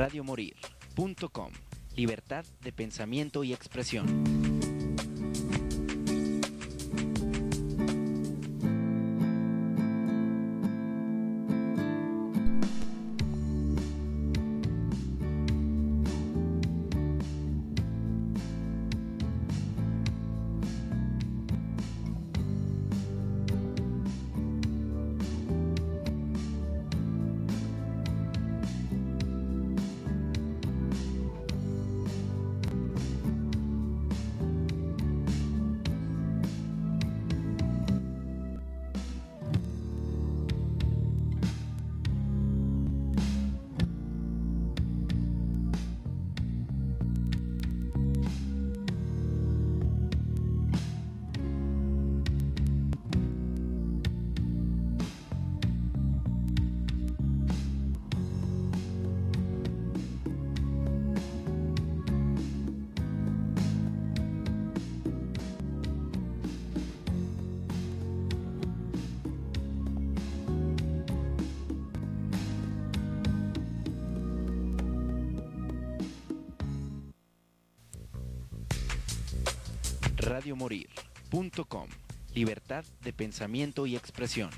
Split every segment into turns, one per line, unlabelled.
radiomorir.com. Libertad de pensamiento y expresión. radiomorir.com. Libertad de pensamiento y expresión.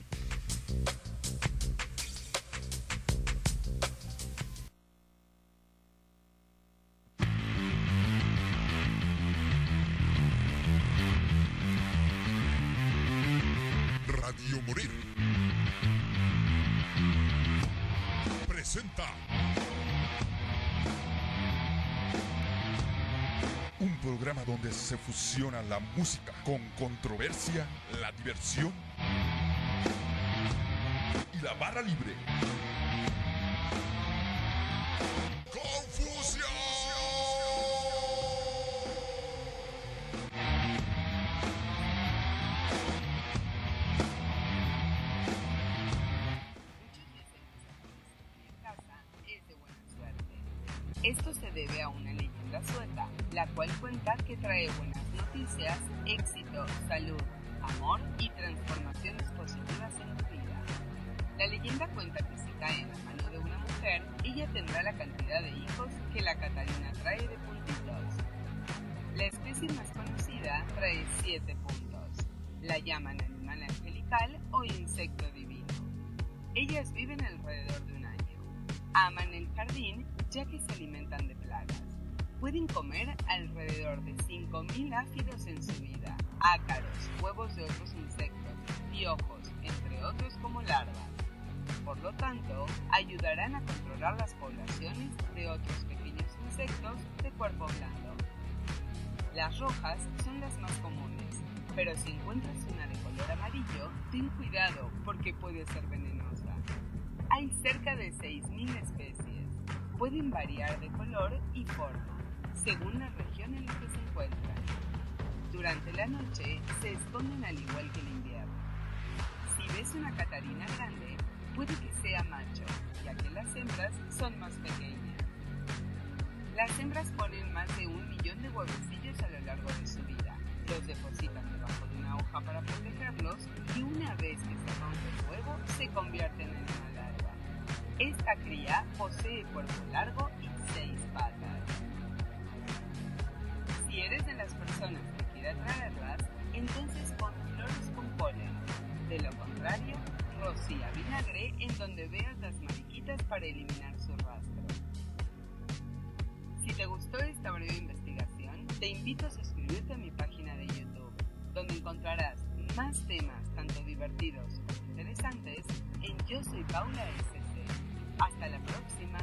Se fusiona la música con controversia, la diversión y la barra libre.
Lo tanto, ayudarán a controlar las poblaciones de otros pequeños insectos de cuerpo blando. Las rojas son las más comunes, pero si encuentras una de color amarillo, ten cuidado porque puede ser venenosa. Hay cerca de 6.000 especies. Pueden variar de color y forma, según la región en la que se encuentran. Durante la noche se esconden al igual que el invierno. Si ves una catarina grande, puede que sea macho, ya que las hembras son más pequeñas. Las hembras ponen más de un millón de huevecillos a lo largo de su vida. Los depositan debajo de una hoja para protegerlos y una vez que se rompe el huevo, se convierten en una larva. Esta cría posee cuerpo largo y seis patas. Si eres de las personas que quiere traerlas, entonces pon flores con polen. De lo contrario, rocía vinagre en donde veas las mariquitas para eliminar su rastro. Si te gustó esta breve investigación, te invito a suscribirte a mi página de YouTube, donde encontrarás más temas tanto divertidos como interesantes en Yo Soy Paula SC. Hasta la próxima.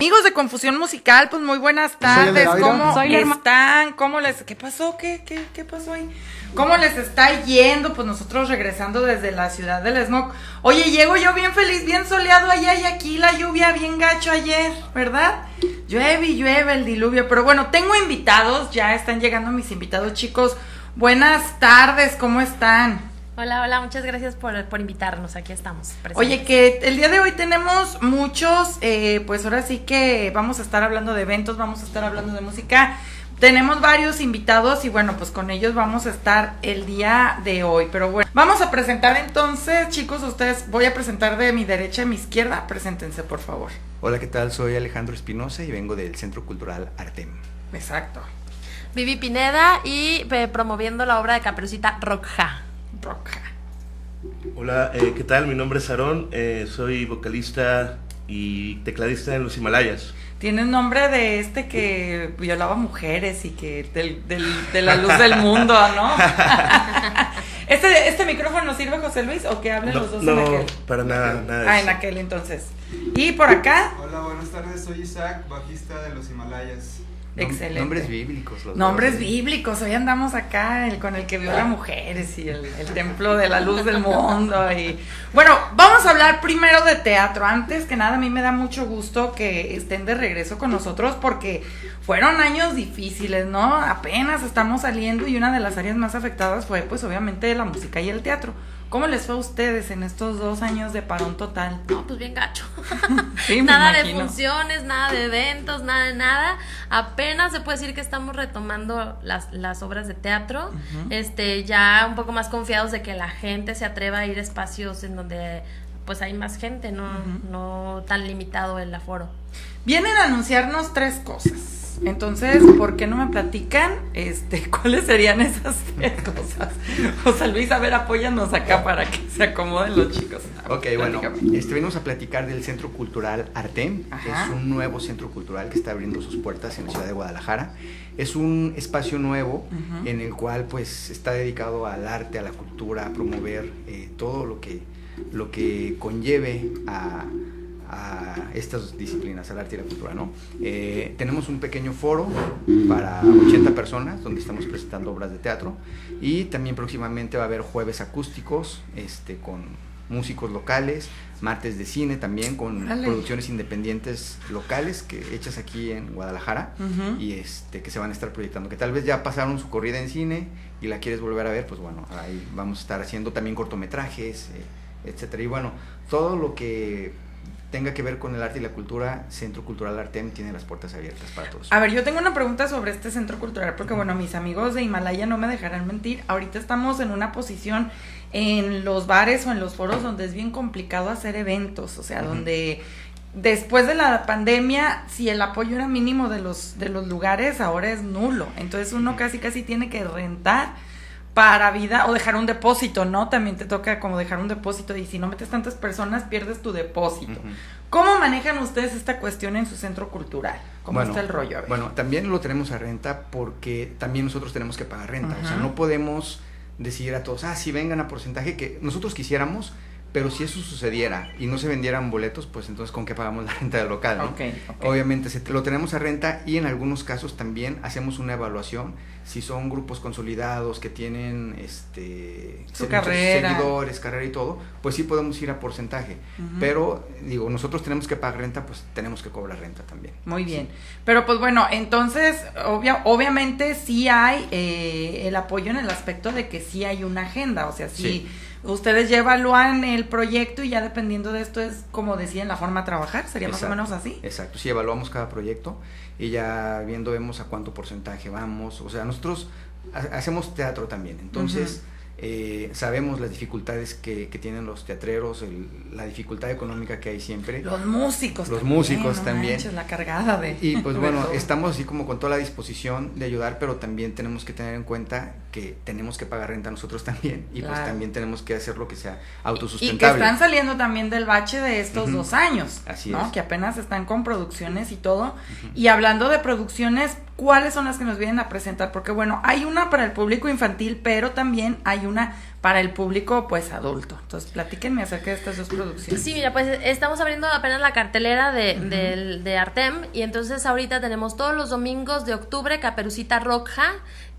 Amigos de Confusión Musical, pues muy buenas tardes. ¿Cómo están? ¿Cómo les qué pasó? ¿Qué, qué, qué pasó ahí? ¿Cómo les está yendo? Pues nosotros regresando desde la ciudad del smog. Oye, llego yo bien feliz, bien soleado allá y aquí la lluvia bien gacho ayer, ¿verdad? Llueve y llueve el diluvio, pero bueno, tengo invitados, ya están llegando mis invitados, chicos. Buenas tardes, ¿cómo están?
Hola, hola, muchas gracias por, por invitarnos, aquí estamos. presentes.
Oye, que el día de hoy tenemos muchos, eh, pues ahora sí que vamos a estar hablando de eventos, vamos a estar hablando de música, Tenemos varios invitados y bueno, pues con ellos vamos a estar el día de hoy. Pero bueno, vamos a presentar entonces, chicos, ustedes voy a presentar de mi derecha a mi izquierda. Preséntense, por favor.
Hola, ¿qué tal? Soy Alejandro Espinosa y vengo del Centro Cultural Artem.
Exacto.
Vivi Pineda y eh, promoviendo la obra de Caperucita Rockja.
Rockja.
Hola, eh, ¿qué tal? Mi nombre es Aarón, eh, soy vocalista y tecladista en los Himalayas.
Tiene un nombre de este que violaba mujeres y que del, de la luz del mundo, ¿no? ¿Este, ¿Este micrófono sirve, José Luis, o que hablen los dos
no,
en aquel?
para nada, nada.
Ah, en aquel entonces. Y por acá,
Hola, buenas tardes, soy Isaac, bajista de los Himalayas.
Excelente.
Nombres bíblicos. Los
Nombres
dos.
bíblicos, hoy andamos acá el- con el que viola mujeres y el, el templo de la luz del mundo. Y bueno, vamos a hablar primero de teatro. Antes que nada, a mí me da mucho gusto que estén de regreso con nosotros porque fueron años difíciles, ¿no? Apenas estamos saliendo y una de las áreas más afectadas fue, pues, obviamente, la música y el teatro. ¿Cómo les fue a ustedes en estos dos años de parón total?
No, pues bien gacho.
Sí,
nada de funciones, nada de eventos, nada de nada. Apenas se puede decir que estamos retomando las, las obras de teatro. Este, ya un poco más confiados de que la gente se atreva a ir a espacios en donde pues hay más gente, no, no tan limitado el aforo.
Vienen a anunciarnos tres cosas. Entonces, ¿por qué no me platican este, cuáles serían esas tres cosas? José Luis, a ver, apóyanos acá para que se acomoden los chicos.
Ok, bueno,
Platícame.
venimos a platicar del Centro Cultural Artem.
Ajá.
Es un nuevo centro cultural que está abriendo sus puertas en la ciudad de Guadalajara. Es un espacio nuevo en el cual pues está dedicado al arte, a la cultura, a promover eh, todo lo que, lo que conlleve a, a estas disciplinas, al arte y la cultura, ¿no? Eh, tenemos un pequeño foro para 80 personas donde estamos presentando obras de teatro y también próximamente va a haber jueves acústicos este, con músicos locales, martes de cine también con
Órale.
producciones independientes locales que hechas aquí en Guadalajara
Ujú.
y este que se van a estar proyectando, que tal vez ya pasaron su corrida en cine y la quieres volver a ver, pues bueno, ahí vamos a estar haciendo también cortometrajes, eh, etcétera. Y bueno, todo lo que tenga que ver con el arte y la cultura, Centro Cultural Artem tiene las puertas abiertas para todos.
A ver, yo tengo una pregunta sobre este centro cultural, porque bueno, mis amigos de Himalaya no me dejarán mentir. Ahorita estamos en una posición en los bares o en los foros donde es bien complicado hacer eventos, o sea, donde después de la pandemia, si el apoyo era mínimo de los, de los lugares, ahora es nulo. Entonces uno casi casi tiene que rentar para vida o dejar un depósito, ¿no? También te toca como dejar un depósito y si no metes tantas personas pierdes tu depósito. ¿Cómo manejan ustedes esta cuestión en su centro cultural? ¿Cómo
Bueno,
está el rollo? A ver.
Bueno, también lo tenemos a renta porque también nosotros tenemos que pagar renta. O sea, no podemos decir a todos, ah, sí, vengan a porcentaje que nosotros quisiéramos, pero si eso sucediera y no se vendieran boletos, pues entonces con qué pagamos la renta del local, ¿no?
Ok, ok.
Obviamente se- lo tenemos a renta y en algunos casos también hacemos una evaluación si son grupos consolidados que tienen este
Su
muchos
carrera.
seguidores, carrera y todo, pues sí podemos ir a porcentaje. Pero digo, nosotros tenemos que pagar renta, pues tenemos que cobrar renta también.
Muy bien. Pero pues bueno, entonces, obvia- obviamente sí hay eh, el apoyo en el aspecto de que sí hay una agenda. O sea, sí,
Sí.
Ustedes ya evalúan el proyecto y ya dependiendo de esto es como decían la forma de trabajar. ¿Sería más o menos así?
Exacto, sí, evaluamos cada proyecto y ya viendo vemos a cuánto porcentaje vamos. O sea, nosotros ha- hacemos teatro también, entonces eh, sabemos las dificultades que, que tienen los teatreros, el- la dificultad económica que hay siempre.
Los músicos.
Los
también,
músicos
no
también.
manches, la cargada de.
Y pues bueno,
todo.
estamos así como con toda la disposición de ayudar, pero también tenemos que tener en cuenta que tenemos que pagar renta nosotros también y pues también tenemos que hacer lo que sea
Y que
autosustentable.
están saliendo también del bache de estos dos años,
Así
¿no?
es.
Que apenas están con producciones y todo. Y hablando de producciones, ¿cuáles son las que nos vienen a presentar? Porque bueno, hay una para el público infantil, pero también hay una para el público pues adulto. Entonces, platíquenme acerca de estas dos producciones.
Sí, mira, pues estamos abriendo apenas la cartelera de, del- de Artem y entonces ahorita tenemos todos los domingos de octubre Caperucita Roja,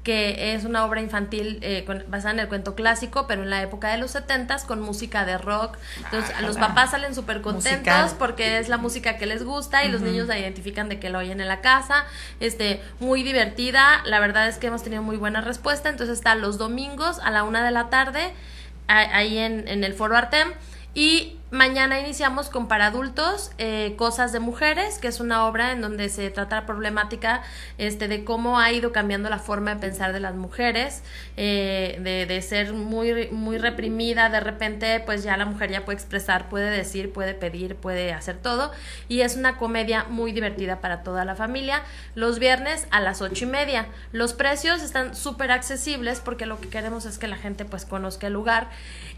que es una obra infantil eh, con- basada en el cuento clásico, pero en la época de los setentas con música de rock. Entonces los papás salen súper contentos
Musical.
porque es la música que les gusta y los niños la identifican de que lo oyen en la casa. Este, muy divertida. La verdad es que hemos tenido muy buena respuesta. Entonces está los domingos a la una de la tarde a- ahí en, en el foro Artem. Y Mañana iniciamos con para adultos eh, Cosas de Mujeres, que es una obra en donde se trata la problemática este, de cómo ha ido cambiando la forma de pensar de las mujeres, eh, de, de, ser muy, muy reprimida, de repente pues ya la mujer ya puede expresar, puede decir, puede pedir, puede hacer todo. Y es una comedia muy divertida para toda la familia. Los viernes a las ocho y media. Los precios están súper accesibles porque lo que queremos es que la gente pues conozca el lugar.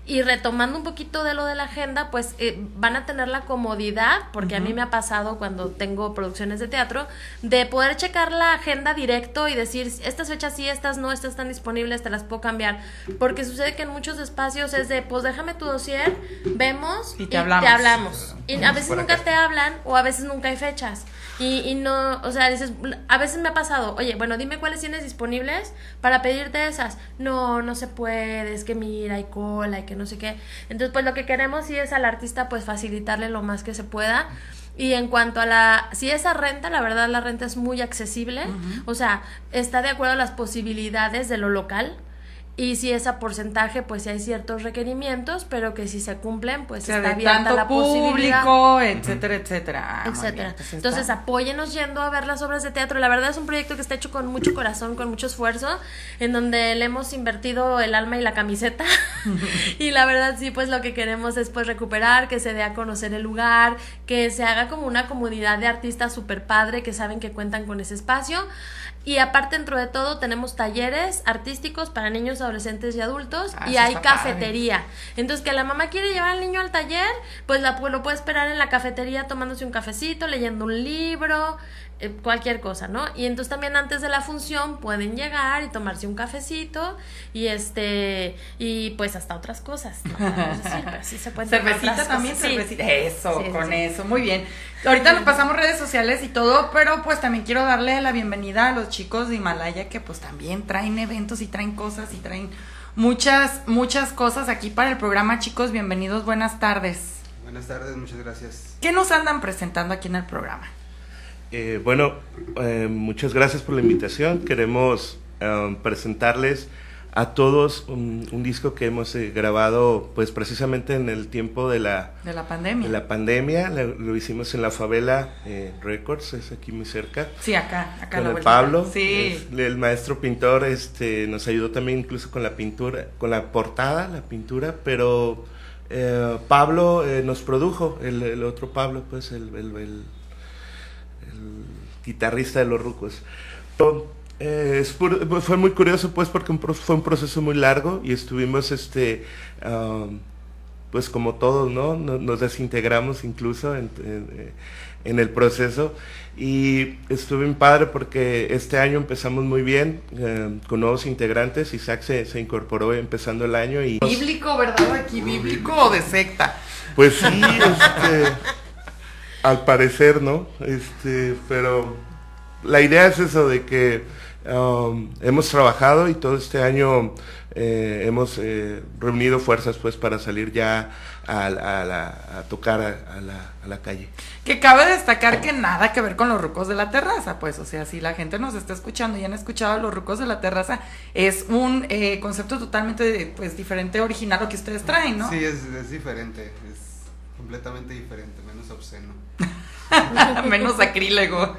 Y retomando un poquito de lo de la agenda, pues eh, van a tener la comodidad, porque a mí me ha pasado cuando tengo producciones de teatro, de poder checar la agenda directo y decir, estas fechas sí, estas no, estas están disponibles, te las puedo cambiar. Porque sucede que en muchos espacios es de, pues déjame tu dossier, vemos
y te hablamos.
Te hablamos. Y a veces nunca te hablan o a veces nunca hay fechas. Y, y, no, o sea, dices, a veces me ha pasado, oye, bueno, dime cuáles tienes disponibles para pedirte esas. No, no se puede, es que mira, hay cola, hay que no sé qué. Entonces, pues lo que queremos sí es al artista, pues facilitarle lo más que se pueda. Y en cuanto a la, si esa renta, la verdad la renta es muy accesible, o sea, está de acuerdo a las posibilidades de lo local y si es a porcentaje, pues si hay ciertos requerimientos, pero que si se cumplen, pues
que
está abierta la
público, etcétera, etcétera.
Ah, etcétera. Pues Entonces, apóyenos yendo a ver las obras de teatro. La verdad es un proyecto que está hecho con mucho corazón, con mucho esfuerzo, en donde le hemos invertido el alma y la camiseta. y la verdad sí, pues lo que queremos es pues recuperar, que se dé a conocer el lugar, que se haga como una comunidad de artistas super padre que saben que cuentan con ese espacio. Y aparte, dentro de todo, tenemos talleres artísticos para niños, adolescentes y adultos.
Ah,
y hay cafetería. Entonces, que la mamá quiere llevar al niño al taller, pues la, pues, lo puede esperar en la cafetería tomándose un cafecito, leyendo un libro, eh, cualquier cosa, ¿no? Y entonces también antes de la función pueden llegar y tomarse un cafecito y este y pues hasta otras cosas, ¿no? Podemos decir, pero sí se pueden
Cervecita también,
cosas. Sí.
cervecita. Eso,
Sí, sí,
con
sí.
eso, muy bien. Ahorita nos pasamos redes sociales y todo, pero pues también quiero darle la bienvenida a los chicos de Himalaya que pues también traen eventos y traen cosas y traen muchas, muchas cosas aquí para el programa. Chicos, bienvenidos, buenas tardes.
Buenas tardes, muchas gracias.
¿Qué nos andan presentando aquí en el programa?
Eh, bueno, eh, muchas gracias por la invitación. Queremos eh, presentarles a todos un, un disco que hemos eh, grabado pues precisamente en el tiempo de la,
De la pandemia.
de la pandemia. Lo, lo hicimos en la favela eh, Records, es aquí muy cerca.
Sí, acá, acá
con
la
el. Pablo,
Sí.
es- el maestro pintor, este, nos ayudó también incluso con la pintura, con la portada, la pintura, pero eh, Pablo eh, nos produjo, el, el otro Pablo, pues el, el- el- el guitarrista de los Rucos. Pero, eh, es pues, fue muy curioso, pues, porque un fue un proceso muy largo y estuvimos, este, um, pues como todos, ¿no? Nos, desintegramos incluso en, en- en el proceso y estuvo bien padre porque este año empezamos muy bien eh, con nuevos integrantes. Isaac se, se incorporó empezando el año y
Bíblico, ¿verdad? Aquí, bíblico o de secta.
pues sí, este, al parecer, ¿no? Este, pero la idea es eso de que um, hemos trabajado y todo este año eh, hemos eh, reunido fuerzas pues para salir ya a, a la- a tocar a, a la, a la calle.
Que cabe destacar que nada que ver con los rucos de la terraza, pues, o sea, si la gente nos está escuchando y han escuchado los rucos de la terraza, es un eh, concepto totalmente, pues, diferente, original lo que ustedes traen, ¿no?
Sí, es, es diferente, es completamente diferente, menos obsceno.
Menos acrílego.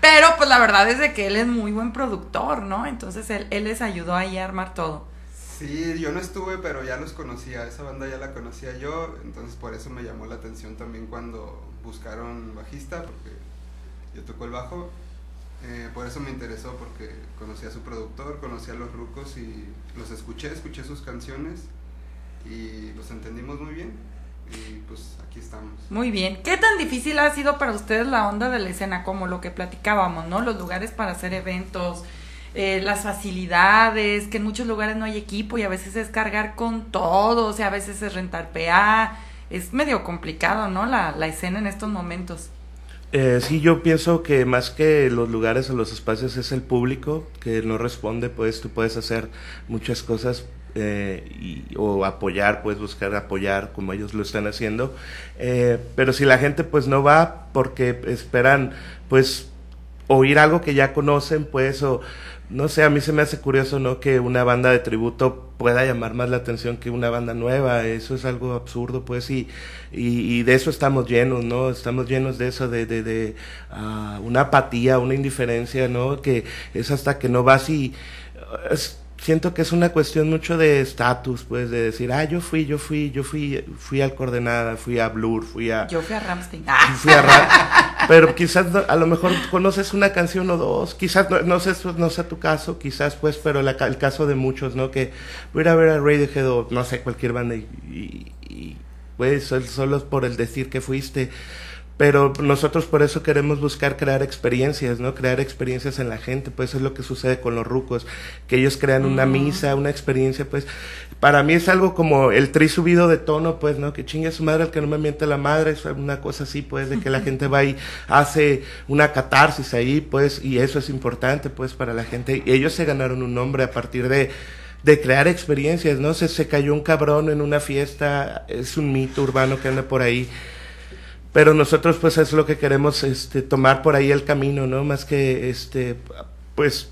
Pero, pues, la verdad es de que él es muy buen productor, ¿no? Entonces, él, él les ayudó ahí a armar todo.
Sí, yo no estuve, pero ya los conocía, esa banda ya la conocía yo, entonces por eso me llamó la atención también cuando buscaron bajista, porque yo toco el bajo, eh, por eso me interesó, porque conocía a su productor, conocía a los rucos y los escuché, escuché sus canciones y los entendimos muy bien y pues aquí estamos.
Muy bien. ¿Qué tan difícil ha sido para ustedes la onda de la escena, como lo que platicábamos, ¿no? Los lugares para hacer eventos, eh, las facilidades, que en muchos lugares no hay equipo y a veces es cargar con todo, o sea, a veces es rentar PA. Es medio complicado, ¿no? La, la escena en estos momentos.
Eh, sí, yo pienso que más que los lugares o los espacios es el público que no responde, pues tú puedes hacer muchas cosas eh, o apoyar, puedes buscar apoyar como ellos lo están haciendo, Eh, pero si la gente pues no va porque esperan pues oír algo que ya conocen, pues, o no sé, a mí se me hace curioso, ¿no? Que una banda de tributo pueda llamar más la atención que una banda nueva, eso es algo absurdo, pues, y, y, de eso estamos llenos, ¿no? Estamos llenos de eso, de, de, uh, una apatía, una indiferencia, ¿no? Que es hasta que no vas y... siento que es una cuestión mucho de estatus, pues, de decir, ah, yo fui, yo fui, yo fui, fui al Coordenada, fui a Blur, fui a...
Yo fui a Ramstein.
Fui a Ram pero quizás a lo mejor conoces una canción o dos, quizás, no, no sé, no sea tu caso, quizás pues, pero la, el caso de muchos, ¿no? Que voy a ver a Radiohead o, no sé, cualquier banda y, y, y pues, solo por el decir que fuiste pero nosotros por eso queremos buscar crear experiencias, ¿no? Crear experiencias en la gente, pues es lo que sucede con los rucos, que ellos crean una misa, una experiencia, pues para mí es algo como el tri subido de tono, pues, ¿no? Que chingue a su madre el que no me miente la madre, es una cosa así, pues, de que la gente va y hace una catarsis ahí, pues, y eso es importante, pues, para la gente. Y ellos se ganaron un nombre a partir de de crear experiencias, ¿no? Se, se cayó un cabrón en una fiesta, es un mito urbano que anda por ahí pero nosotros pues es lo que queremos este tomar por ahí el camino no más que este pues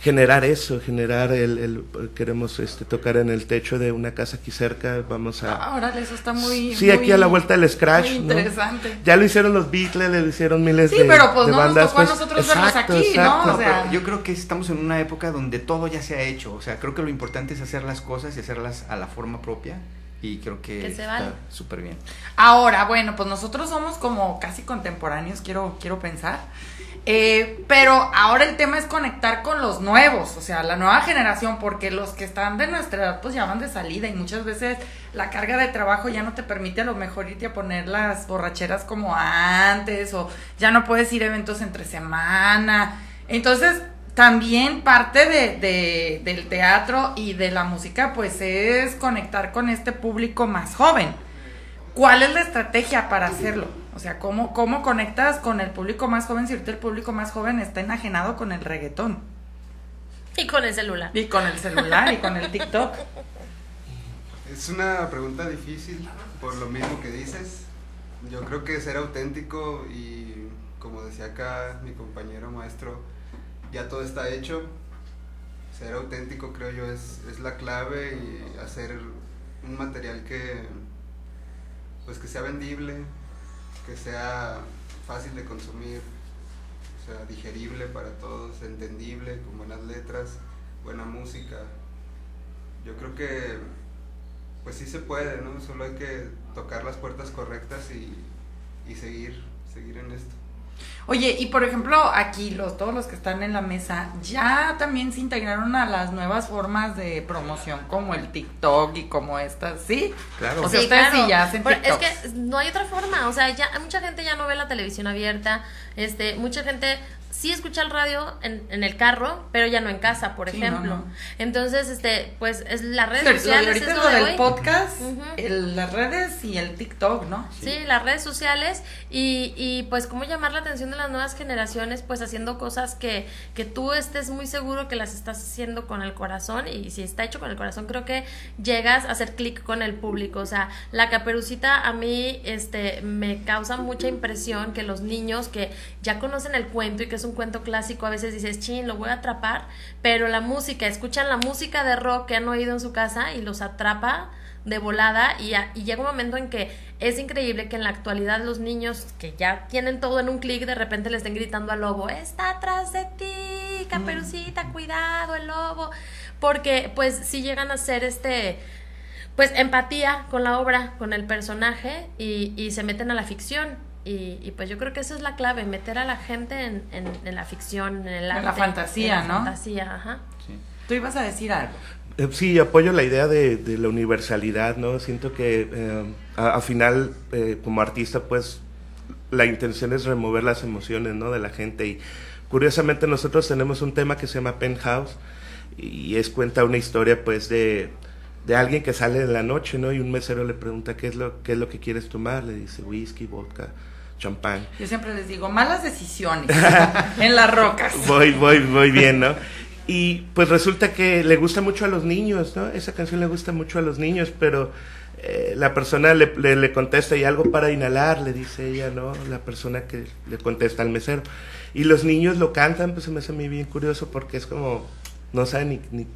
generar eso generar el, el, queremos este tocar en el techo de una casa aquí cerca vamos a
ahora eso está muy
sí aquí a la vuelta del scratch muy
interesante.
Ya lo hicieron los Beatles le hicieron miles
sí,
de
pero pues no
bandas,
nos tocó a pues, nosotros verlos aquí no, o sea,
yo creo que estamos en una época donde todo ya se ha hecho o sea creo que lo importante es hacer las cosas y hacerlas a la forma propia y creo que, está súper bien.
Ahora, bueno, pues nosotros somos como casi contemporáneos, quiero, quiero pensar. Eh, pero ahora el tema es conectar con los nuevos, o sea, la nueva generación, porque los que están de nuestra edad pues ya van de salida y muchas veces la carga de trabajo ya no te permite a lo mejor irte a poner las borracheras como antes o ya no puedes ir a eventos entre semana. Entonces, también parte de, del teatro y de la música, pues es conectar con este público más joven. ¿Cuál es la estrategia para hacerlo? O sea, ¿cómo, cómo conectas con el público más joven si ahorita el público más joven está enajenado con el reggaetón?
Y con el celular.
Y con el celular y con el TikTok.
Es una pregunta difícil por lo mismo que dices. Yo creo que ser auténtico y como decía acá mi compañero maestro, ya todo está hecho. Ser auténtico creo yo es, es la clave y hacer un material que pues que sea vendible, que sea fácil de consumir, o sea, digerible para todos, entendible, con buenas letras, buena música. Yo creo que pues sí se puede, ¿no? Solo hay que tocar las puertas correctas y, y seguir, seguir en esto.
Oye, y por ejemplo, aquí los todos los que están en la mesa ya también se integraron a las nuevas formas de promoción como el TikTok y como estas, ¿sí?
Claro.
O sea,
Sí,
ustedes
claro.
sí ya hacen
Pero. Es que no hay otra forma, o sea, ya mucha gente ya no ve la televisión abierta, este, mucha gente sí escucha el radio en, en el carro, pero ya no en casa, por
Sí,
ejemplo.
no, no.
Entonces, este, pues es las redes
Lo- lo de
sociales
ahorita
es lo
lo
de
del podcast, el- las redes y el TikTok, ¿no?
Sí, las redes sociales y, y pues cómo llamar la atención de las nuevas generaciones, pues haciendo cosas que, que tú estés muy seguro que las estás haciendo con el corazón y si está hecho con el corazón creo que llegas a hacer clic con el público, o sea, la caperucita a mí este me causa mucha impresión que los niños que ya conocen el cuento y que es un cuento clásico a veces dices, chin, lo voy a atrapar, pero la música, escuchan la música de rock que han oído en su casa y los atrapa de volada y, a- y llega un momento en que es increíble que en la actualidad los niños que ya tienen todo en un clic de repente le estén gritando al lobo, está atrás de ti, caperucita, cuidado, el lobo, porque pues si llegan a ser este pues empatía con la obra, con el personaje y, y se meten a la ficción. Y, y, pues yo creo que esa es la clave, meter a la gente en, en, en la ficción, en el arte.
la fantasía,
en la
¿no?
fantasía, ajá.
Tú ibas a decir algo.
Eh, Sí, apoyo la idea de, de la universalidad, ¿no? Siento que eh, a, a final, eh, como artista, pues la intención es remover las emociones, ¿no? De la gente. Y curiosamente nosotros tenemos un tema que se llama Penthouse y es cuenta una historia, pues, de, de alguien que sale en la noche, ¿no? Y un mesero le pregunta qué es lo, qué es lo que quieres tomar. Le dice whisky, vodka, champán.
Yo siempre les digo, malas decisiones en las rocas.
Voy, voy, voy bien, ¿no? Y pues resulta que le gusta mucho a los niños, ¿no? Esa canción le gusta mucho a los niños, pero eh, la persona le, le, contesta y algo para inhalar, le dice ella, ¿no? La persona que le contesta al mesero. Y los niños lo cantan, pues se me hace a mí bien curioso porque es como, no saben ni, ni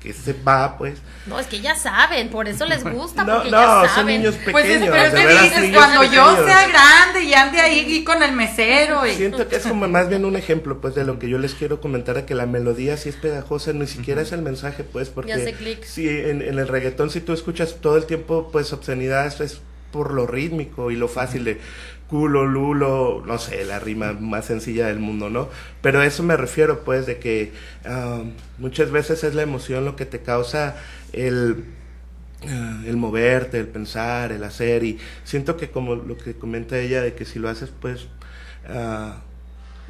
qué se va, pues.
No, es que ya saben, por eso les gusta,
no,
porque
no,
ya
son niños pequeños.
Pues es, pero te dices, cuando yo sea grande y ande ahí con el mesero. Y...
Siento que es como más bien un ejemplo, pues, de lo que yo les quiero comentar, a que la melodía si es pegajosa, ni siquiera es el mensaje, pues, porque si en, en, el reggaetón, si tú escuchas todo el tiempo, pues, obscenidad, es por lo rítmico y lo fácil de culo, lulo, no sé, la rima más sencilla del mundo, ¿no? Pero a eso me refiero, pues, de que um, muchas veces es la emoción lo que te causa el, uh, el moverte, el pensar, el hacer, y siento que como lo que comenta ella, de que si lo haces, pues, uh,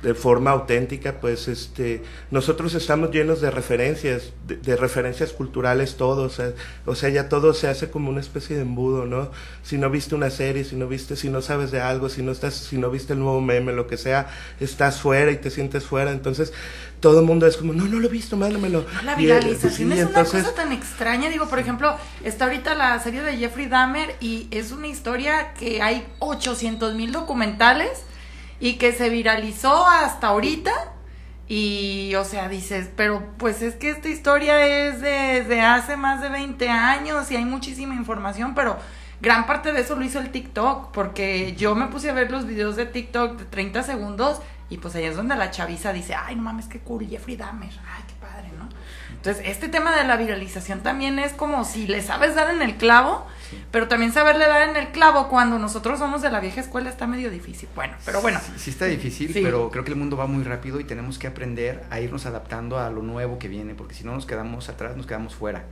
de forma auténtica, pues este, nosotros estamos llenos de referencias, de, referencias culturales todos, o sea, ya todo se hace como una especie de embudo, ¿no? Si no viste una serie, si no viste, si no sabes de algo, si no estás, si no viste el nuevo meme, lo que sea, estás fuera y te sientes fuera, entonces todo el mundo es como, no, no lo he visto, mándamelo.
La viralización es una cosa tan extraña, digo, por ejemplo, está ahorita la serie de Jeffrey Dahmer y es una historia que hay 800 mil documentales y que se viralizó hasta ahorita. Y, o sea, dices, pero pues es que esta historia es desde hace más de 20 años y hay muchísima información, pero gran parte de eso lo hizo el TikTok, porque yo me puse a ver los videos de TikTok de 30 segundos y pues ahí es donde la chaviza dice, ay, no mames, qué cool, Jeffrey Dahmer, ay, qué padre, ¿no? Entonces, este tema de la viralización también es como si le sabes dar en el clavo, pero también saberle dar en el clavo cuando nosotros somos de la vieja escuela está medio difícil. Bueno, pero bueno.
Sí, está difícil, pero creo que el mundo va muy rápido y tenemos que aprender a irnos adaptando a lo nuevo que viene, porque si no nos quedamos atrás, nos quedamos fuera.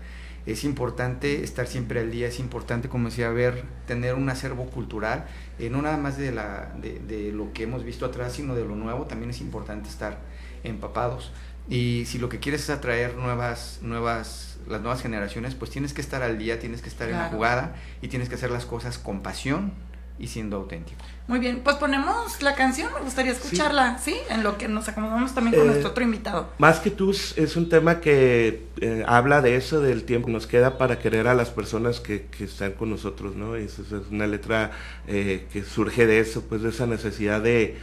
Es importante estar siempre al día, es importante, como decía, ver, tener un acervo cultural, eh, no nada más de, la, de, de lo que hemos visto atrás, sino de lo nuevo, también es importante estar empapados. Y si lo que quieres es atraer nuevas, nuevas, las nuevas generaciones, pues tienes que estar al día, tienes que estar en la jugada y tienes que hacer las cosas con pasión y siendo auténtico.
Muy bien, pues ponemos la canción, me gustaría escucharla, ¿sí? En lo que nos acomodamos también con eh, nuestro otro invitado.
Más que tú, es un tema que eh, habla de eso, del tiempo que nos queda para querer a las personas que, que están con nosotros, ¿no? es, es una letra eh, que surge de eso, pues de esa necesidad de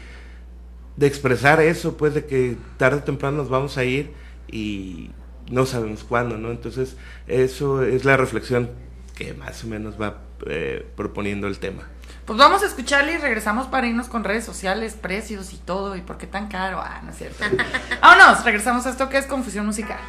de expresar eso, pues de que tarde o temprano nos vamos a ir y no sabemos cuándo, ¿no? Entonces, eso es la reflexión que más o menos va eh, proponiendo el tema.
Pues vamos a escucharle y regresamos para irnos con redes sociales, precios y todo, y por qué tan caro. Ah, no es cierto. Vámonos, regresamos a esto que es confusión musical.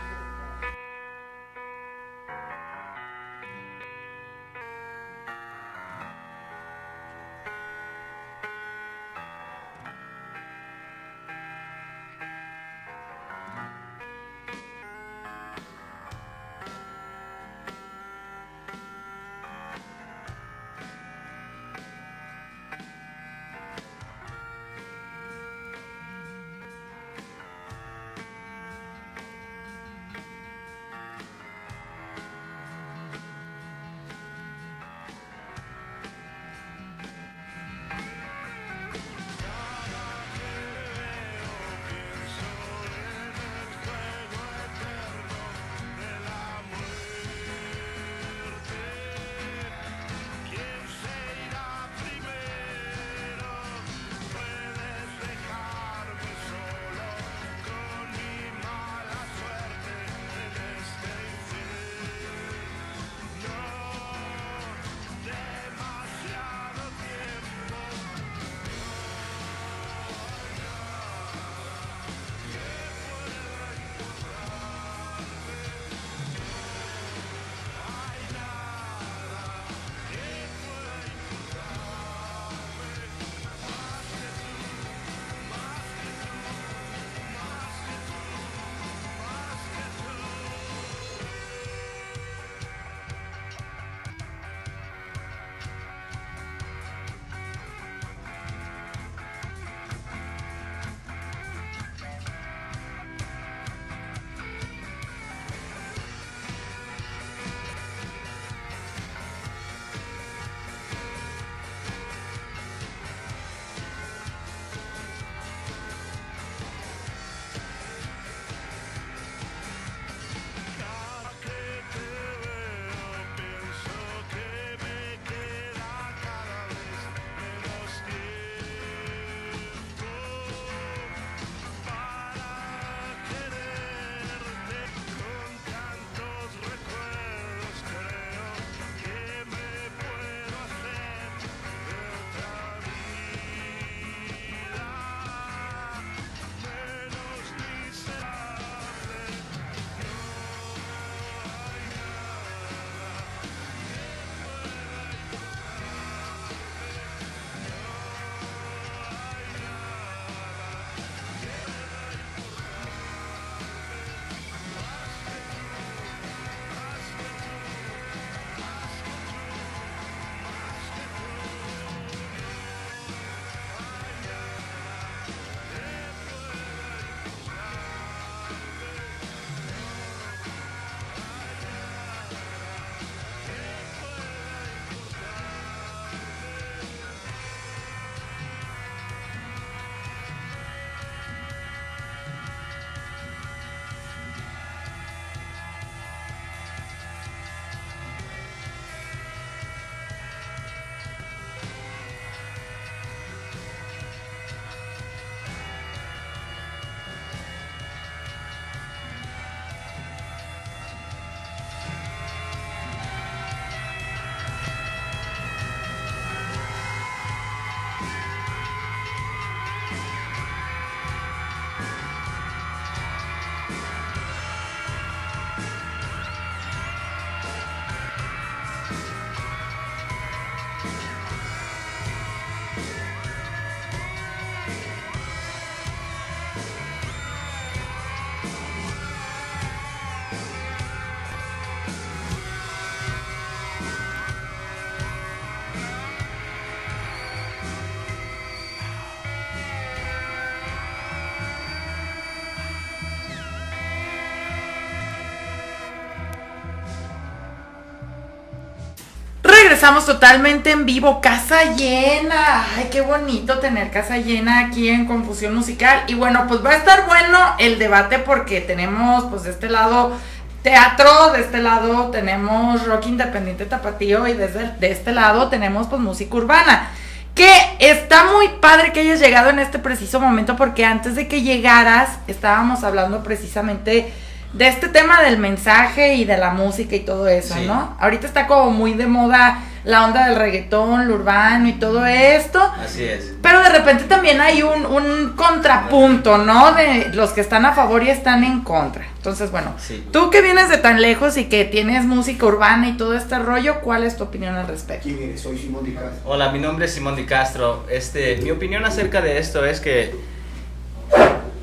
Regresamos totalmente en vivo, casa llena. Ay, qué bonito tener casa llena aquí en Confusión Musical. Y bueno, pues va a estar bueno el debate porque tenemos pues de este lado teatro, de este lado tenemos rock independiente tapatío y desde de este lado tenemos pues música urbana. Que está muy padre que hayas llegado en este preciso momento porque antes de que llegaras estábamos hablando precisamente de este tema del mensaje y de la música y todo eso, ¿no? Ahorita está como muy de moda la onda del reggaetón, lo urbano y todo esto.
Así es.
Pero de repente también hay un, un contrapunto, ¿no? De los que están a favor y están en contra. Entonces, bueno, tú que vienes de tan lejos y que tienes música urbana y todo este rollo, ¿cuál es tu opinión al respecto?
¿Quién eres? Soy Simón Di Castro.
Hola, mi nombre es Simón Di Castro. Este, mi opinión acerca de esto es que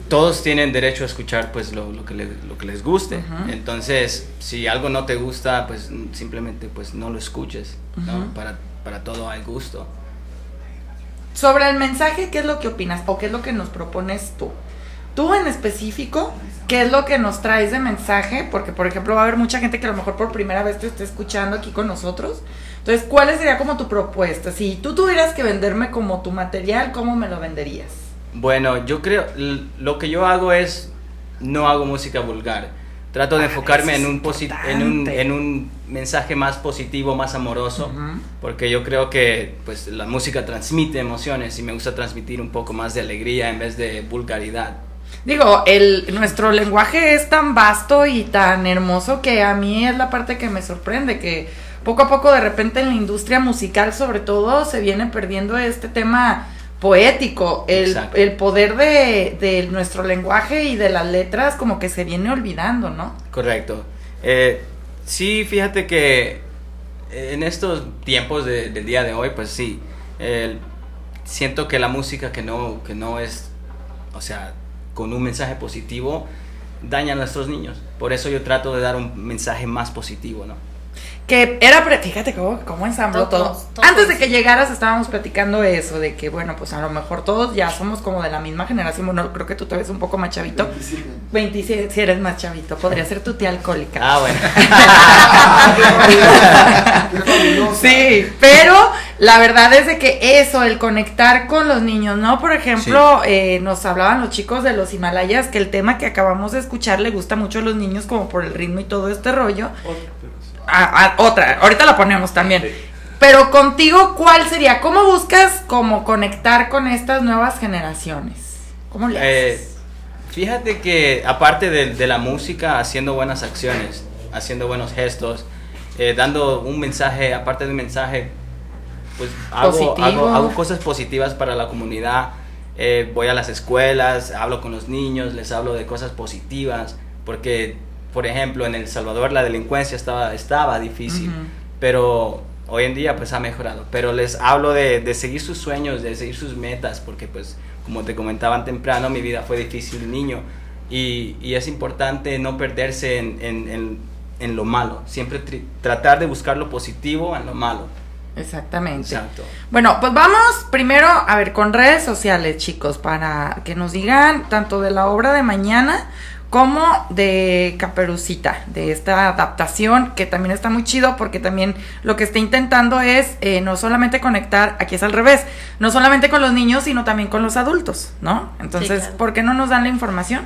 todos tienen derecho a escuchar pues lo, lo, que, lo que, les guste. Entonces, si algo no te gusta, pues simplemente pues no lo escuches. para, para todo hay gusto.
Sobre el mensaje, ¿qué es lo que opinas? ¿O qué es lo que nos propones tú? Tú en específico, ¿qué es lo que nos traes de mensaje? Porque, por ejemplo, va a haber mucha gente que a lo mejor por primera vez te esté escuchando aquí con nosotros. Entonces, ¿cuál sería como tu propuesta? Si tú tuvieras que venderme como tu material, ¿cómo me lo venderías?
Bueno, yo creo, lo que yo hago es, no hago música vulgar. Trato de ah, enfocarme en un, en, un, en un mensaje más positivo, más amoroso, porque yo creo que pues, la música transmite emociones y me gusta transmitir un poco más de alegría en vez de vulgaridad.
Digo, el, nuestro lenguaje es tan vasto y tan hermoso que a mí es la parte que me sorprende, que poco a poco de repente en la industria musical sobre todo se viene perdiendo este tema poético, el, el poder de, de, nuestro lenguaje y de las letras como que se viene olvidando, ¿no?
Correcto. Eh, sí, fíjate que en estos tiempos del día de hoy, pues sí, siento que la música que no, que no es, o sea, con un mensaje positivo, daña a nuestros niños. Por eso yo trato de dar un mensaje más positivo, ¿no?
Que era, fíjate cómo, cómo ensambló todo. Antes de que llegaras estábamos platicando eso, de que bueno, pues a lo mejor todos ya somos como de la misma generación, bueno, creo que tú te ves un poco más chavito. 27. si eres más chavito, podría ser tu tía alcohólica.
Ah,
bueno. sí, pero la verdad es de que eso, el conectar con los niños, ¿no? Por ejemplo, eh, nos hablaban los chicos de los Himalayas que el tema que acabamos de escuchar le gusta mucho a los niños como por el ritmo y todo este rollo otra, ahorita la ponemos también. Pero contigo, ¿cuál sería? ¿Cómo buscas como conectar con estas nuevas generaciones? ¿Cómo le eh, haces?
fíjate que aparte de, la música, haciendo buenas acciones, haciendo buenos gestos, eh, dando un mensaje, aparte de un mensaje, pues hago, hago, cosas positivas para la comunidad. Eh, voy a las escuelas, hablo con los niños, les hablo de cosas positivas, porque por ejemplo, en El Salvador la delincuencia estaba, estaba difícil, pero hoy en día pues ha mejorado. Pero les hablo de, de, seguir sus sueños, de seguir sus metas, porque pues como te comentaban temprano, mi vida fue difícil niño y, y es importante no perderse en, en, en, lo malo, siempre tratar de buscar lo positivo en lo malo.
Exactamente. Exacto. Bueno, pues vamos primero a ver con redes sociales, chicos, para que nos digan tanto de la obra de mañana como de Caperucita, de esta adaptación que también está muy chido porque también lo que está intentando es eh, no solamente conectar, aquí es al revés, no solamente con los niños, sino también con los adultos, ¿no? Entonces, ¿por qué no nos dan la información?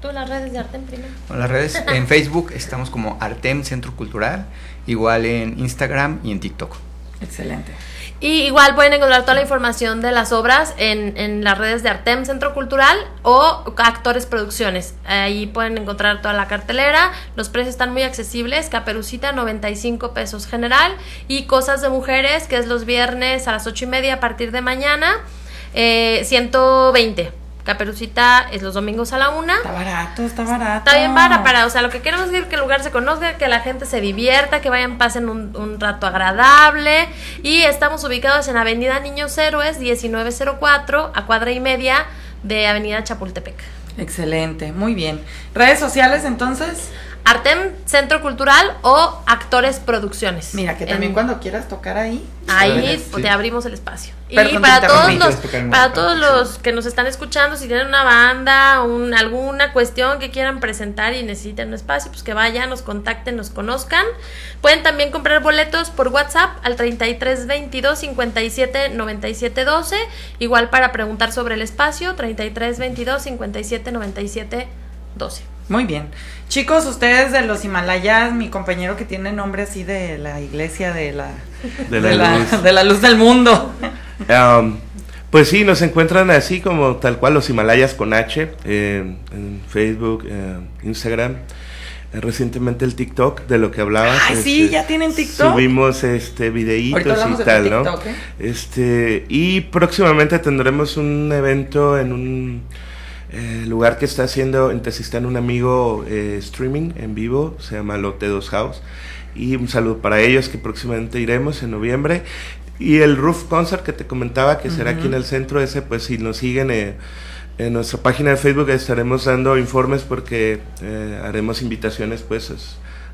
Tú las redes de Artem primero.
Las redes en Facebook estamos como Artem Centro Cultural, igual en Instagram y en TikTok.
Excelente.
Y igual pueden encontrar toda la información de las obras en, en, las redes de Artem Centro Cultural o Actores Producciones. Ahí pueden encontrar toda la cartelera. Los precios están muy accesibles. Caperucita 95 pesos general. Y Cosas de Mujeres, que es los viernes a las 8 y media a partir de mañana, eh, 120 Caperucita es los domingos a la una.
Está barato, está barato.
Está bien para, para, o sea, lo que queremos es que el lugar se conozca, que la gente se divierta, que vayan, pasen un, un rato agradable. Y estamos ubicados en Avenida Niños Héroes, 1904, a cuadra y media de Avenida Chapultepec.
Excelente, muy bien. ¿Redes sociales entonces?
Artem Centro Cultural o Actores Producciones.
Mira, que también cuando quieras tocar ahí.
Ahí te abrimos el espacio. y para todos los, para todos los que nos están escuchando, si tienen una banda, un, alguna cuestión que quieran presentar y necesiten un espacio, pues que vayan, nos contacten, nos conozcan. Pueden también comprar boletos por WhatsApp al 33 22 57 97 12. Igual para preguntar sobre el espacio, 33 22 57 97 12.
Muy bien. Chicos, ustedes de los Himalayas, mi compañero que tiene nombre así de la iglesia de la, de la, luz. De la luz del mundo.
Um, pues sí, nos encuentran así como tal cual los Himalayas con H en Facebook, Instagram. Eh, recientemente el TikTok de lo que hablabas.
Ay, sí, este, ya tienen TikTok.
Subimos este videitos y tal, ¿no? ¿eh? Este, y próximamente tendremos un evento en un el eh, lugar que está haciendo en Tezistán un amigo eh, streaming en vivo, se llama Lote 2 House. Y un saludo para ellos que próximamente iremos en noviembre. Y el Roof Concert que te comentaba que será aquí en el centro, ese pues si nos siguen eh, en nuestra página de Facebook estaremos dando informes porque haremos invitaciones pues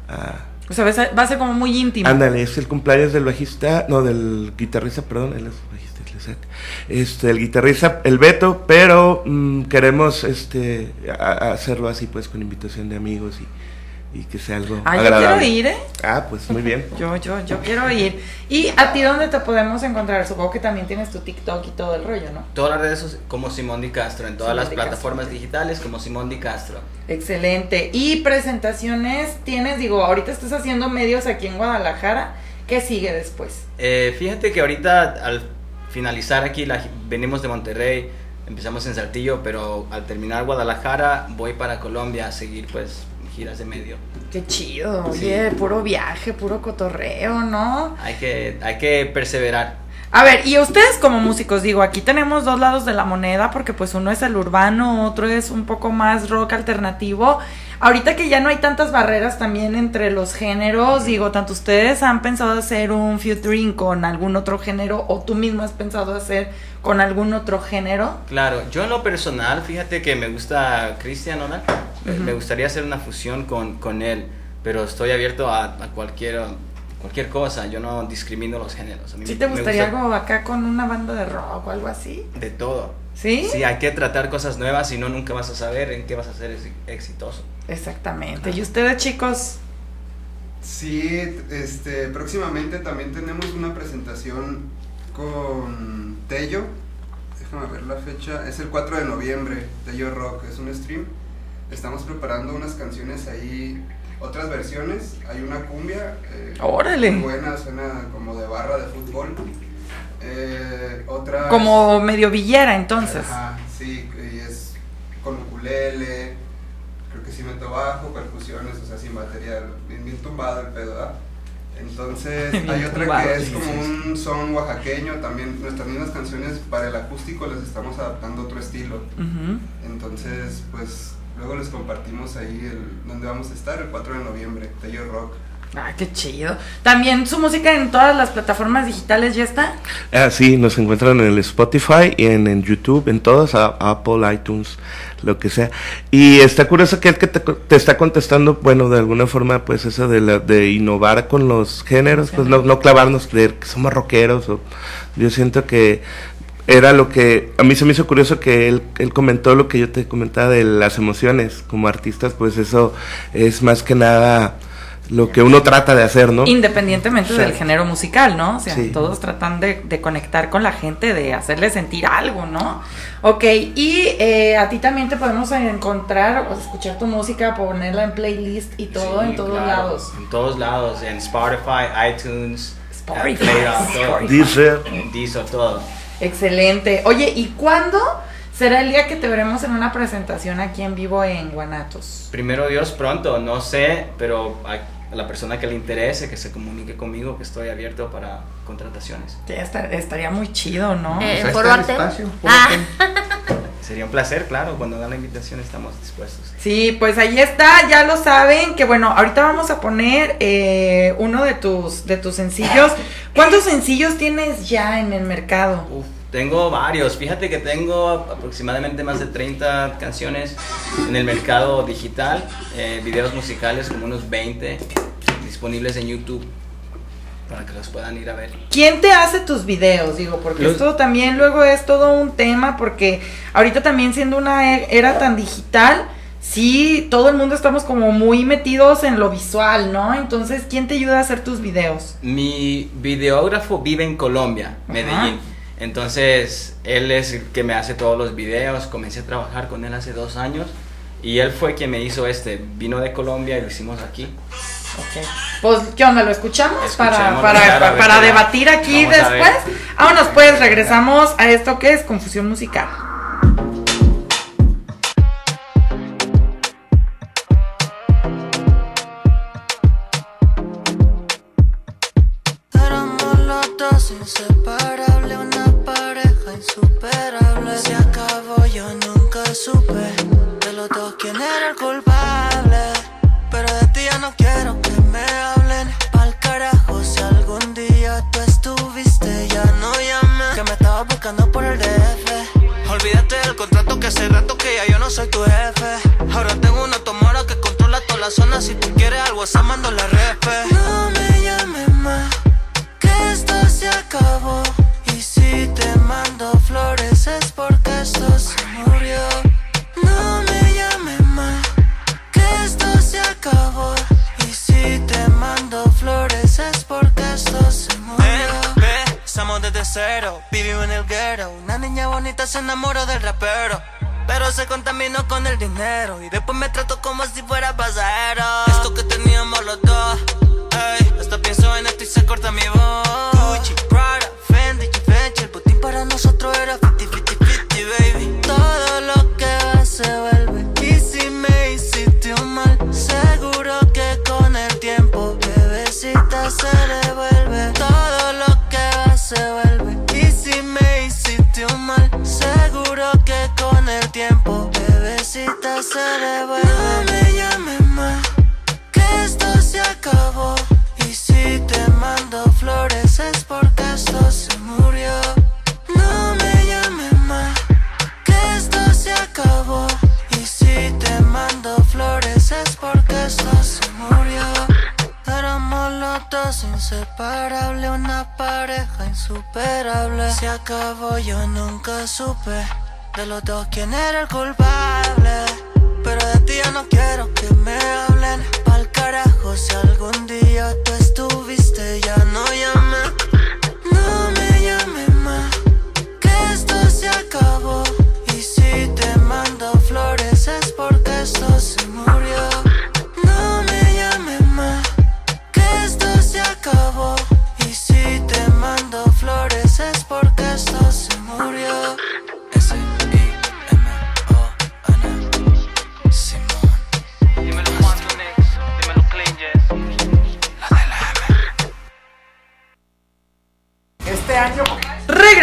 a... O sea, va a ser como muy íntimo.
Ándale, es el cumpleaños del bajista, no, del guitarrista, perdón, él es bajista este, el guitarrista, el Beto, pero mm, queremos este, hacerlo así pues con invitación de amigos y, que sea algo
ah,
agradable.
Yo quiero ir, ¿eh?
Ah, pues muy bien.
yo, yo, yo quiero ir. ¿Y a ti dónde te podemos encontrar? Supongo que también tienes tu TikTok y todo el rollo, ¿no?
Todas las redes como Simón Di Castro, en todas las plataformas digitales como Simón Di Castro.
Excelente. ¿Y presentaciones tienes? Digo, ahorita estás haciendo medios aquí en Guadalajara. ¿Qué sigue después?
Eh, fíjate que ahorita al finalizar aquí, la, venimos de Monterrey, empezamos en Saltillo, pero al terminar Guadalajara voy para Colombia a seguir pues giras de medio.
Qué chido, oye, puro viaje, puro cotorreo, ¿no?
Hay que, hay que perseverar.
A ver, y ustedes como músicos, digo, aquí tenemos dos lados de la moneda, porque pues uno es el urbano, otro es un poco más rock alternativo, Ahorita que ya no hay tantas barreras también entre los géneros, digo, tanto ustedes han pensado hacer un featuring con algún otro género o tú mismo has pensado hacer con algún otro género.
Claro, yo en lo personal, fíjate que me gusta Cristian Donald, me gustaría hacer una fusión con, con él, pero estoy abierto a, cualquier cualquier cosa, yo no discrimino los géneros.
¿Sí te gustaría algo acá con una banda de rock o algo así?
De todo.
¿Sí?
Sí, hay que tratar cosas nuevas y no nunca vas a saber en qué vas a ser exitoso.
Exactamente. ¿Y ustedes, chicos?
Sí, este, próximamente también tenemos una presentación con Tello. Déjame ver la fecha. Es el 4 de noviembre, Tello Rock, es un stream. Estamos preparando unas canciones ahí, otras versiones. Hay una cumbia.
Eh, Órale.
Muy buena, suena como de barra de fútbol. Eh, otra.
Como medio villera, entonces.
Ajá, sí, y es con ukulele crecimiento bajo, percusiones, o sea, sin batería, bien, tumbado el pedo, ¿verdad? Entonces hay otra que es como un son oaxaqueño, también nuestras mismas canciones para el acústico les estamos adaptando otro estilo. Entonces, pues luego les compartimos ahí el, donde vamos a estar el 4 de noviembre, Taylor Rock.
Ah, qué chido. También su música en todas las plataformas digitales ya está.
Ah, sí, nos encuentran en el Spotify, en, en YouTube, en todas, Apple, iTunes, lo que sea. Y está curioso que el que te, está contestando, bueno, de alguna forma, pues eso de, la, de innovar con los géneros, pues no, no clavarnos, de que somos rockeros. O, yo siento que era lo que a mí se me hizo curioso que él, él comentó lo que yo te comentaba de las emociones como artistas, pues eso es más que nada lo que uno trata de hacer, ¿no?
Independientemente del género musical, ¿no? O sea, todos tratan de, de, conectar con la gente, de hacerle sentir algo, ¿no? Ok, y eh, a ti también te podemos encontrar o escuchar tu música, ponerla en playlist y todo en todos lados.
En todos lados, en Spotify, iTunes,
Spotify,
Deezer.
Deezer, todo.
Excelente. Oye, ¿y cuándo? Será el día que te veremos en una presentación aquí en vivo en Guanatos.
Primero Dios pronto, no sé, pero a la persona que le interese, que se comunique conmigo, que estoy abierto para contrataciones.
estaría muy chido, ¿no?
Eh, pues Espacio, ah.
sería un placer, claro, cuando hagan la invitación estamos dispuestos.
Sí, pues ahí está, ya lo saben, que bueno, ahorita vamos a poner eh, uno de tus, de tus sencillos. ¿Cuántos sencillos tienes ya en el mercado?
Uf, tengo varios, fíjate que tengo aproximadamente más de 30 canciones en el mercado digital, eh, videos musicales como unos 20 disponibles en YouTube para que los puedan ir a ver.
¿Quién te hace tus videos? Digo, porque esto también luego es todo un tema, porque ahorita también siendo una e, era tan digital, sí, todo el mundo estamos como muy metidos en lo visual, ¿no? Entonces, ¿quién te ayuda a hacer tus videos?
Mi videógrafo vive en Colombia, Medellín. Entonces, él es el que me hace todos los videos. Comencé a trabajar con él hace dos años. Y él fue quien me hizo este. Vino de Colombia y lo hicimos aquí.
Ok. Pues, ¿qué onda? ¿Lo escuchamos? para, para, para, debatir aquí después. Vámonos, pues, regresamos a esto que es confusión musical.
Insuperable. Se acabó, yo nunca supe de los dos quién era el culpable. Pero de ti ya no quiero que me hablen. Pa'l carajo, si algún día tú estuviste, ya no llame. No me llames más, que esto se acabó.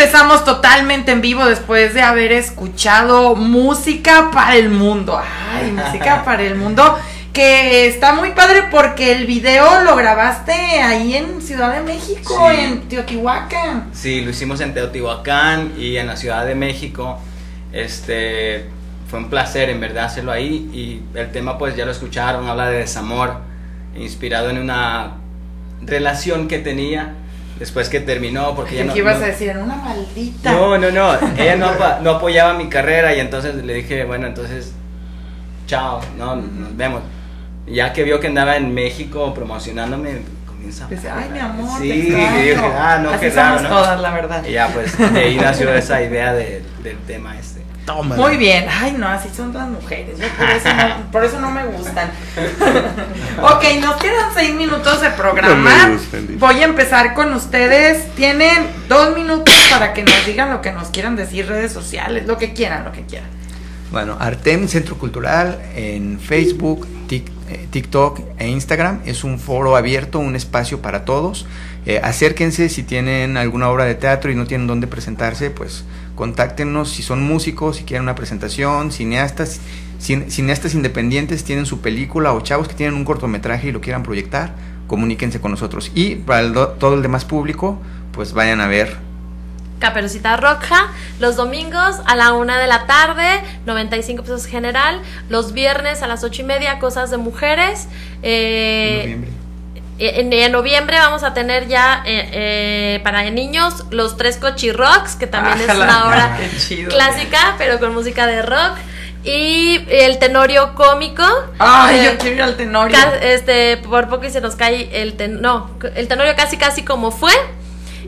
Regresamos totalmente en vivo después de haber escuchado música para el mundo. Ay, música para el mundo. Que está muy padre porque el video lo grabaste ahí en Ciudad de México,
Sí.
en Teotihuacán.
Sí, lo hicimos en Teotihuacán y en la Ciudad de México. Este fue un placer en verdad hacerlo ahí y el tema pues ya lo escucharon, habla de desamor, inspirado en una relación que tenía después que terminó porque ya
¿Qué
no,
ibas
no-
a decir? En una maldita.
no, no, no, ella no, no apoyaba mi carrera y entonces le dije, bueno, entonces, chao, no, nos vemos. Y Ya que vio que andaba en México promocionándome, comienza a
Dice, ay, mi amor,
Sí,
te
y
extraño".
dije, ah, no,
Así
qué raro, ¿no?
todas, la verdad.
Y ya, pues, de ahí nació esa idea de- del tema este.
Muy bien, ay no, así son las mujeres, yo por eso no, por eso no me gustan. ok, nos quedan seis minutos de programa.
No gustan.
Voy a empezar con ustedes. Tienen dos minutos para que nos digan lo que nos quieran decir, redes sociales, lo que quieran, lo que quieran.
Bueno, Artem Centro Cultural en Facebook, eh, TikTok e Instagram. Es un foro abierto, un espacio para todos. Eh, acérquense si tienen alguna obra de teatro y no tienen dónde presentarse, pues contáctenos si son músicos, si quieren una presentación, cineastas, cineastas independientes tienen su película o chavos que tienen un cortometraje y lo quieran proyectar, comuníquense con nosotros. Y para todo el demás público, pues vayan a ver
Caperucita Roja, los domingos a la una de la tarde, 95 pesos general, los viernes a las ocho y media, cosas de mujeres. Eh, en, noviembre vamos a tener ya eh, eh, para niños los tres cochirrocks, que también es una obra clásica, pero con música de rock. Y el tenorio cómico.
Ay, yo quiero ir al tenorio.
Este, por poco y se nos cae el ten, no, el tenorio casi casi como fue.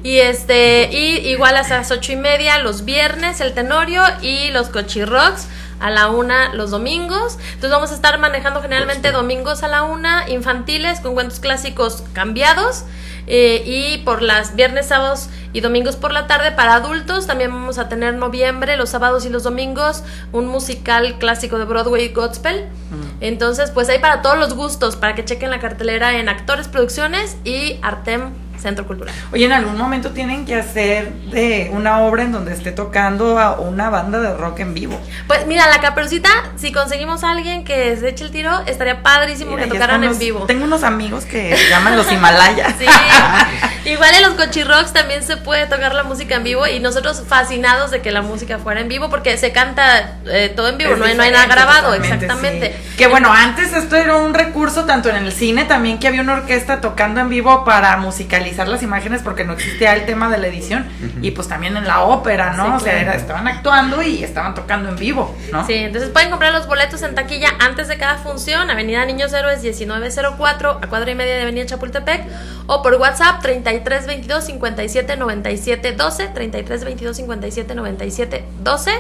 Y este, y igual a las ocho y media los viernes el Tenorio y los Cochirrocks a la una los domingos. Entonces vamos a estar manejando generalmente domingos a la una, infantiles con cuentos clásicos cambiados. Eh, y por las viernes, sábados y domingos por la tarde para adultos. También vamos a tener noviembre, los sábados y los domingos, un musical clásico de Broadway, Godspell. Mm. Entonces, pues hay para todos los gustos, para que chequen la cartelera en Actores Producciones y Artem Centro Cultural.
Oye, en algún momento tienen que hacer de una obra en donde esté tocando a una banda de rock en vivo.
Pues mira, la caperucita, si conseguimos a alguien que se eche el tiro, estaría padrísimo que tocaran en vivo.
Tengo unos amigos que llaman los Himalayas.
sí. Igual en los Cochirrocks también se puede tocar la música en vivo y nosotros fascinados de que la música fuera en vivo porque se canta eh, todo en vivo, no hay, no hay, nada grabado, exactamente.
Que bueno, antes esto era un recurso tanto en el cine también que había una orquesta tocando en vivo para musicalizar las imágenes porque no existía el tema de la edición y pues también en la ópera, ¿no? o sea, estaban actuando y estaban tocando en vivo, ¿no?
Sí, entonces pueden comprar los boletos en taquilla antes de cada función, Avenida Niños Héroes 1904 a cuadra y media de Avenida Chapultepec o por WhatsApp 33 22 57 97 12 33 22 57 97 12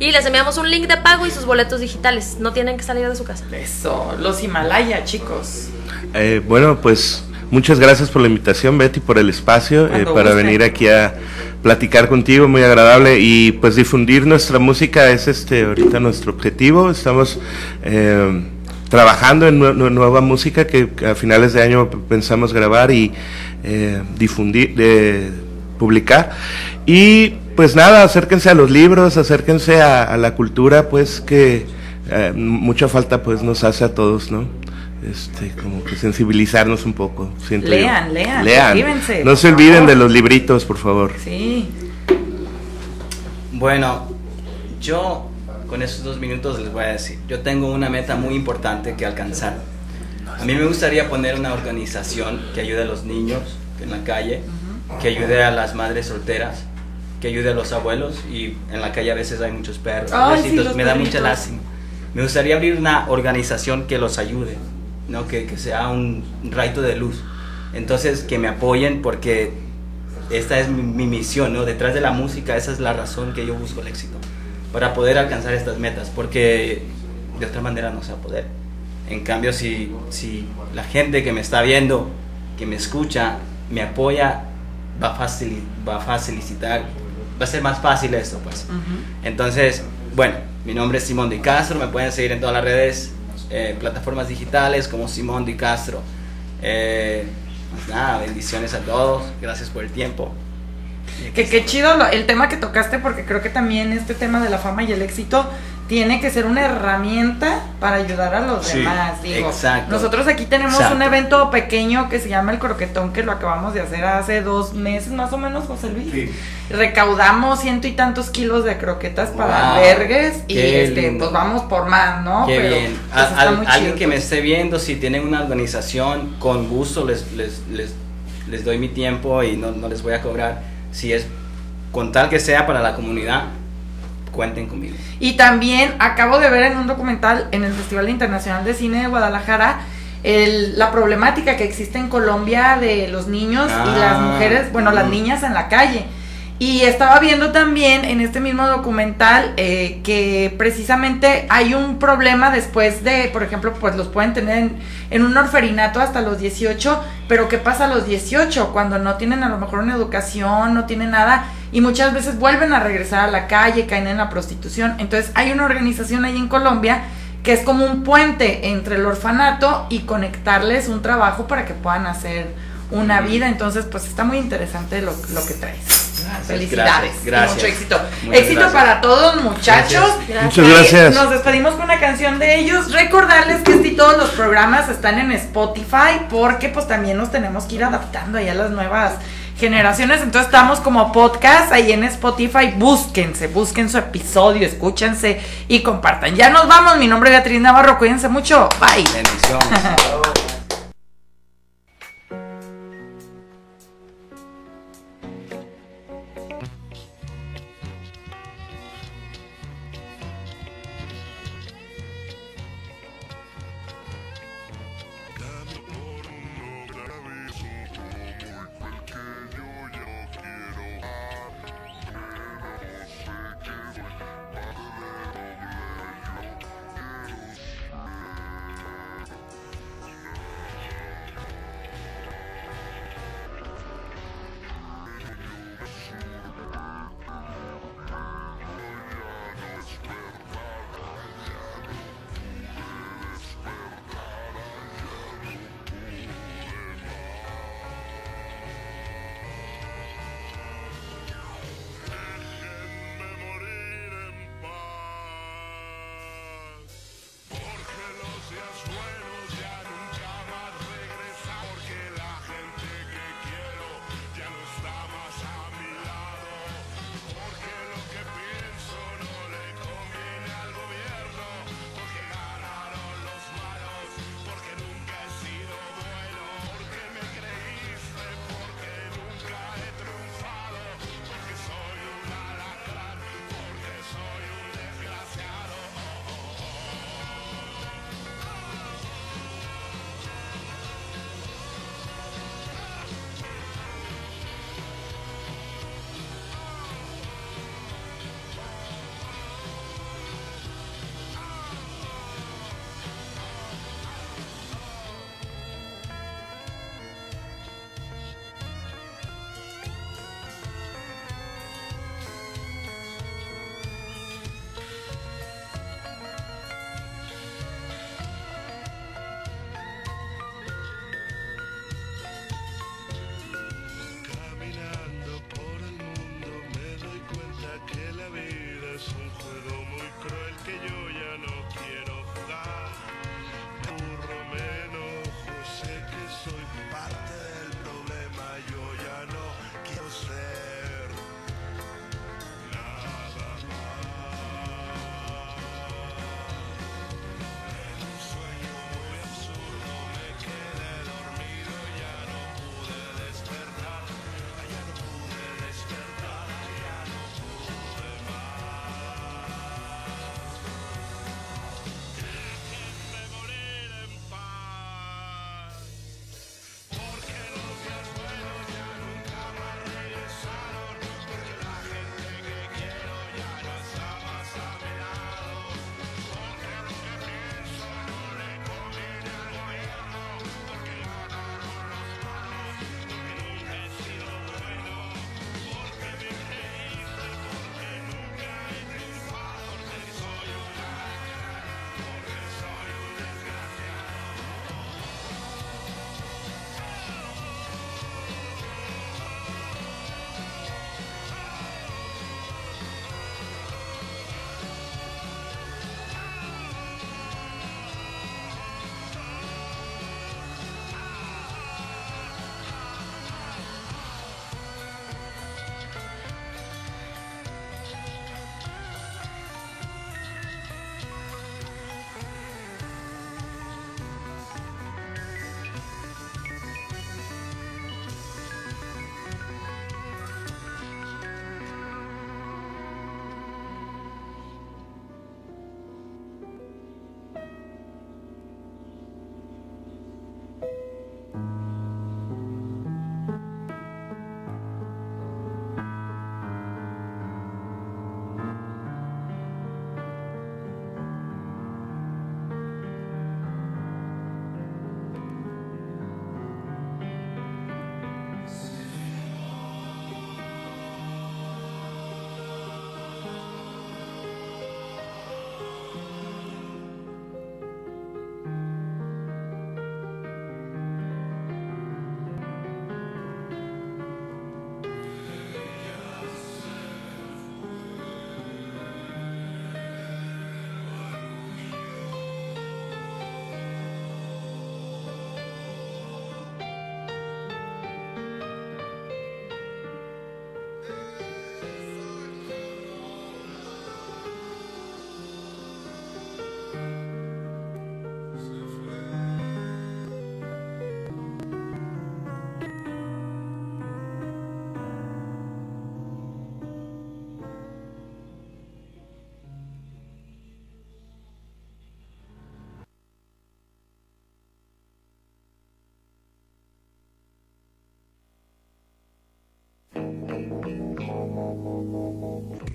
y les enviamos un link de pago y sus boletos digitales, no tienen que salir de su casa.
Eso, los Himalaya, chicos.
Eh, bueno, pues Muchas gracias por la invitación, Betty, por el espacio, eh, para venir aquí a platicar contigo, muy agradable. Y pues difundir nuestra música es este ahorita nuestro objetivo. Estamos eh, trabajando en nueva música que a finales de año pensamos grabar y eh, difundir, publicar. Y pues nada, acérquense a los libros, acérquense a, a la cultura, pues que mucha falta pues nos hace a todos, ¿no? este, como que sensibilizarnos un poco.
Siento lean, lean,
lean. No se olviden de los libritos, por favor.
Sí.
Bueno, yo con esos dos minutos les voy a decir, yo tengo una meta muy importante que alcanzar. A mí me gustaría poner una organización que ayude a los niños en la calle, que ayude a las madres solteras, que ayude a los abuelos y en la calle a veces hay muchos perros. me da mucha lástima. Me gustaría abrir una organización que los ayude ¿no? Que, que, sea un raito de luz. Entonces, que me apoyen porque esta es mi, misión, ¿no? Detrás de la música, esa es la razón que yo busco el éxito, para poder alcanzar estas metas, porque de otra manera no se va a poder. En cambio, si, si la gente que me está viendo, que me escucha, me apoya, va a, facil, va a facilitar, va a ser más fácil esto, pues. Entonces, bueno, mi nombre es Simón Di Castro, me pueden seguir en todas las redes eh, plataformas digitales como Simón Di Castro. Eh, pues nada, bendiciones a todos, gracias por el tiempo.
Que qué chido el tema que tocaste porque creo que también este tema de la fama y el éxito tiene que ser una herramienta para ayudar a los demás. Digo, exacto. Nosotros aquí tenemos un evento pequeño que se llama el croquetón, que lo acabamos de hacer hace dos meses más o menos, José Luis. Sí. Recaudamos ciento y tantos kilos de croquetas para albergues y este, pues vamos por más, ¿no?
Qué bien. Pues, alguien que me esté viendo, si tienen una organización, con gusto les, les, les, les doy mi tiempo y no, no les voy a cobrar. Si es con tal que sea para la comunidad, cuenten conmigo.
Y también acabo de ver en un documental en el Festival Internacional de Cine de Guadalajara el, la problemática que existe en Colombia de los niños y las ah. mujeres, bueno, las niñas en la calle. Y estaba viendo también en este mismo documental eh, que precisamente hay un problema después de, por ejemplo, pues los pueden tener en, en, un orferinato hasta los 18, pero ¿qué pasa a los 18? Cuando no tienen a lo mejor una educación, no tienen nada y muchas veces vuelven a regresar a la calle, caen en la prostitución. Entonces hay una organización ahí en Colombia que es como un puente entre el orfanato y conectarles un trabajo para que puedan hacer una vida. Entonces, pues está muy interesante lo, lo que traes. Felicidades.
Gracias.
mucho éxito. éxito para todos, muchachos.
Muchas gracias.
Nos despedimos con una canción de ellos. Recordarles que este y todos los programas están en Spotify porque pues también nos tenemos que ir adaptando ahí a las nuevas generaciones. Entonces estamos como podcast ahí en Spotify. Búsquense, busquen su episodio, escúchense y compartan. Ya nos vamos. Mi nombre es Beatriz Navarro. Cuídense mucho. Bye.
Bendiciones.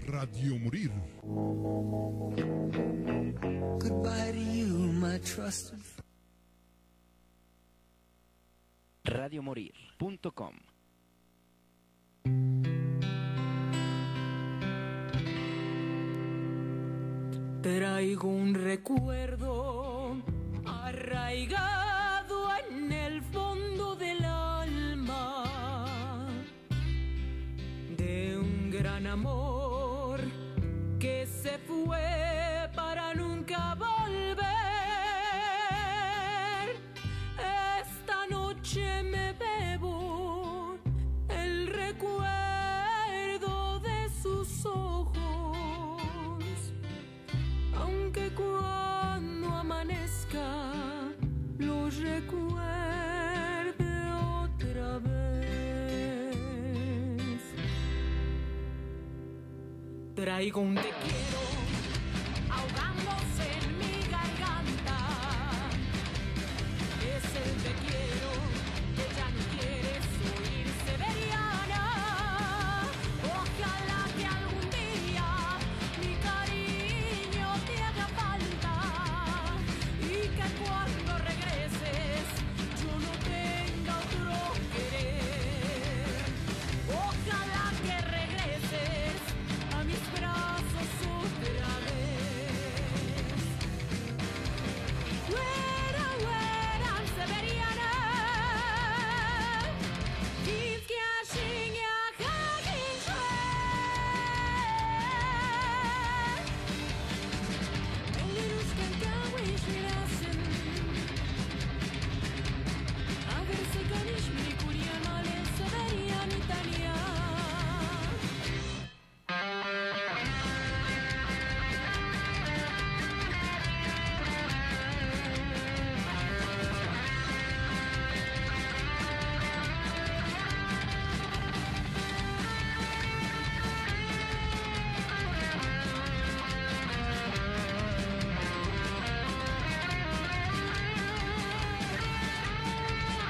Radio Morir.
Radio
Radiomorir.com
Traigo un recuerdo Traigo un te quiero.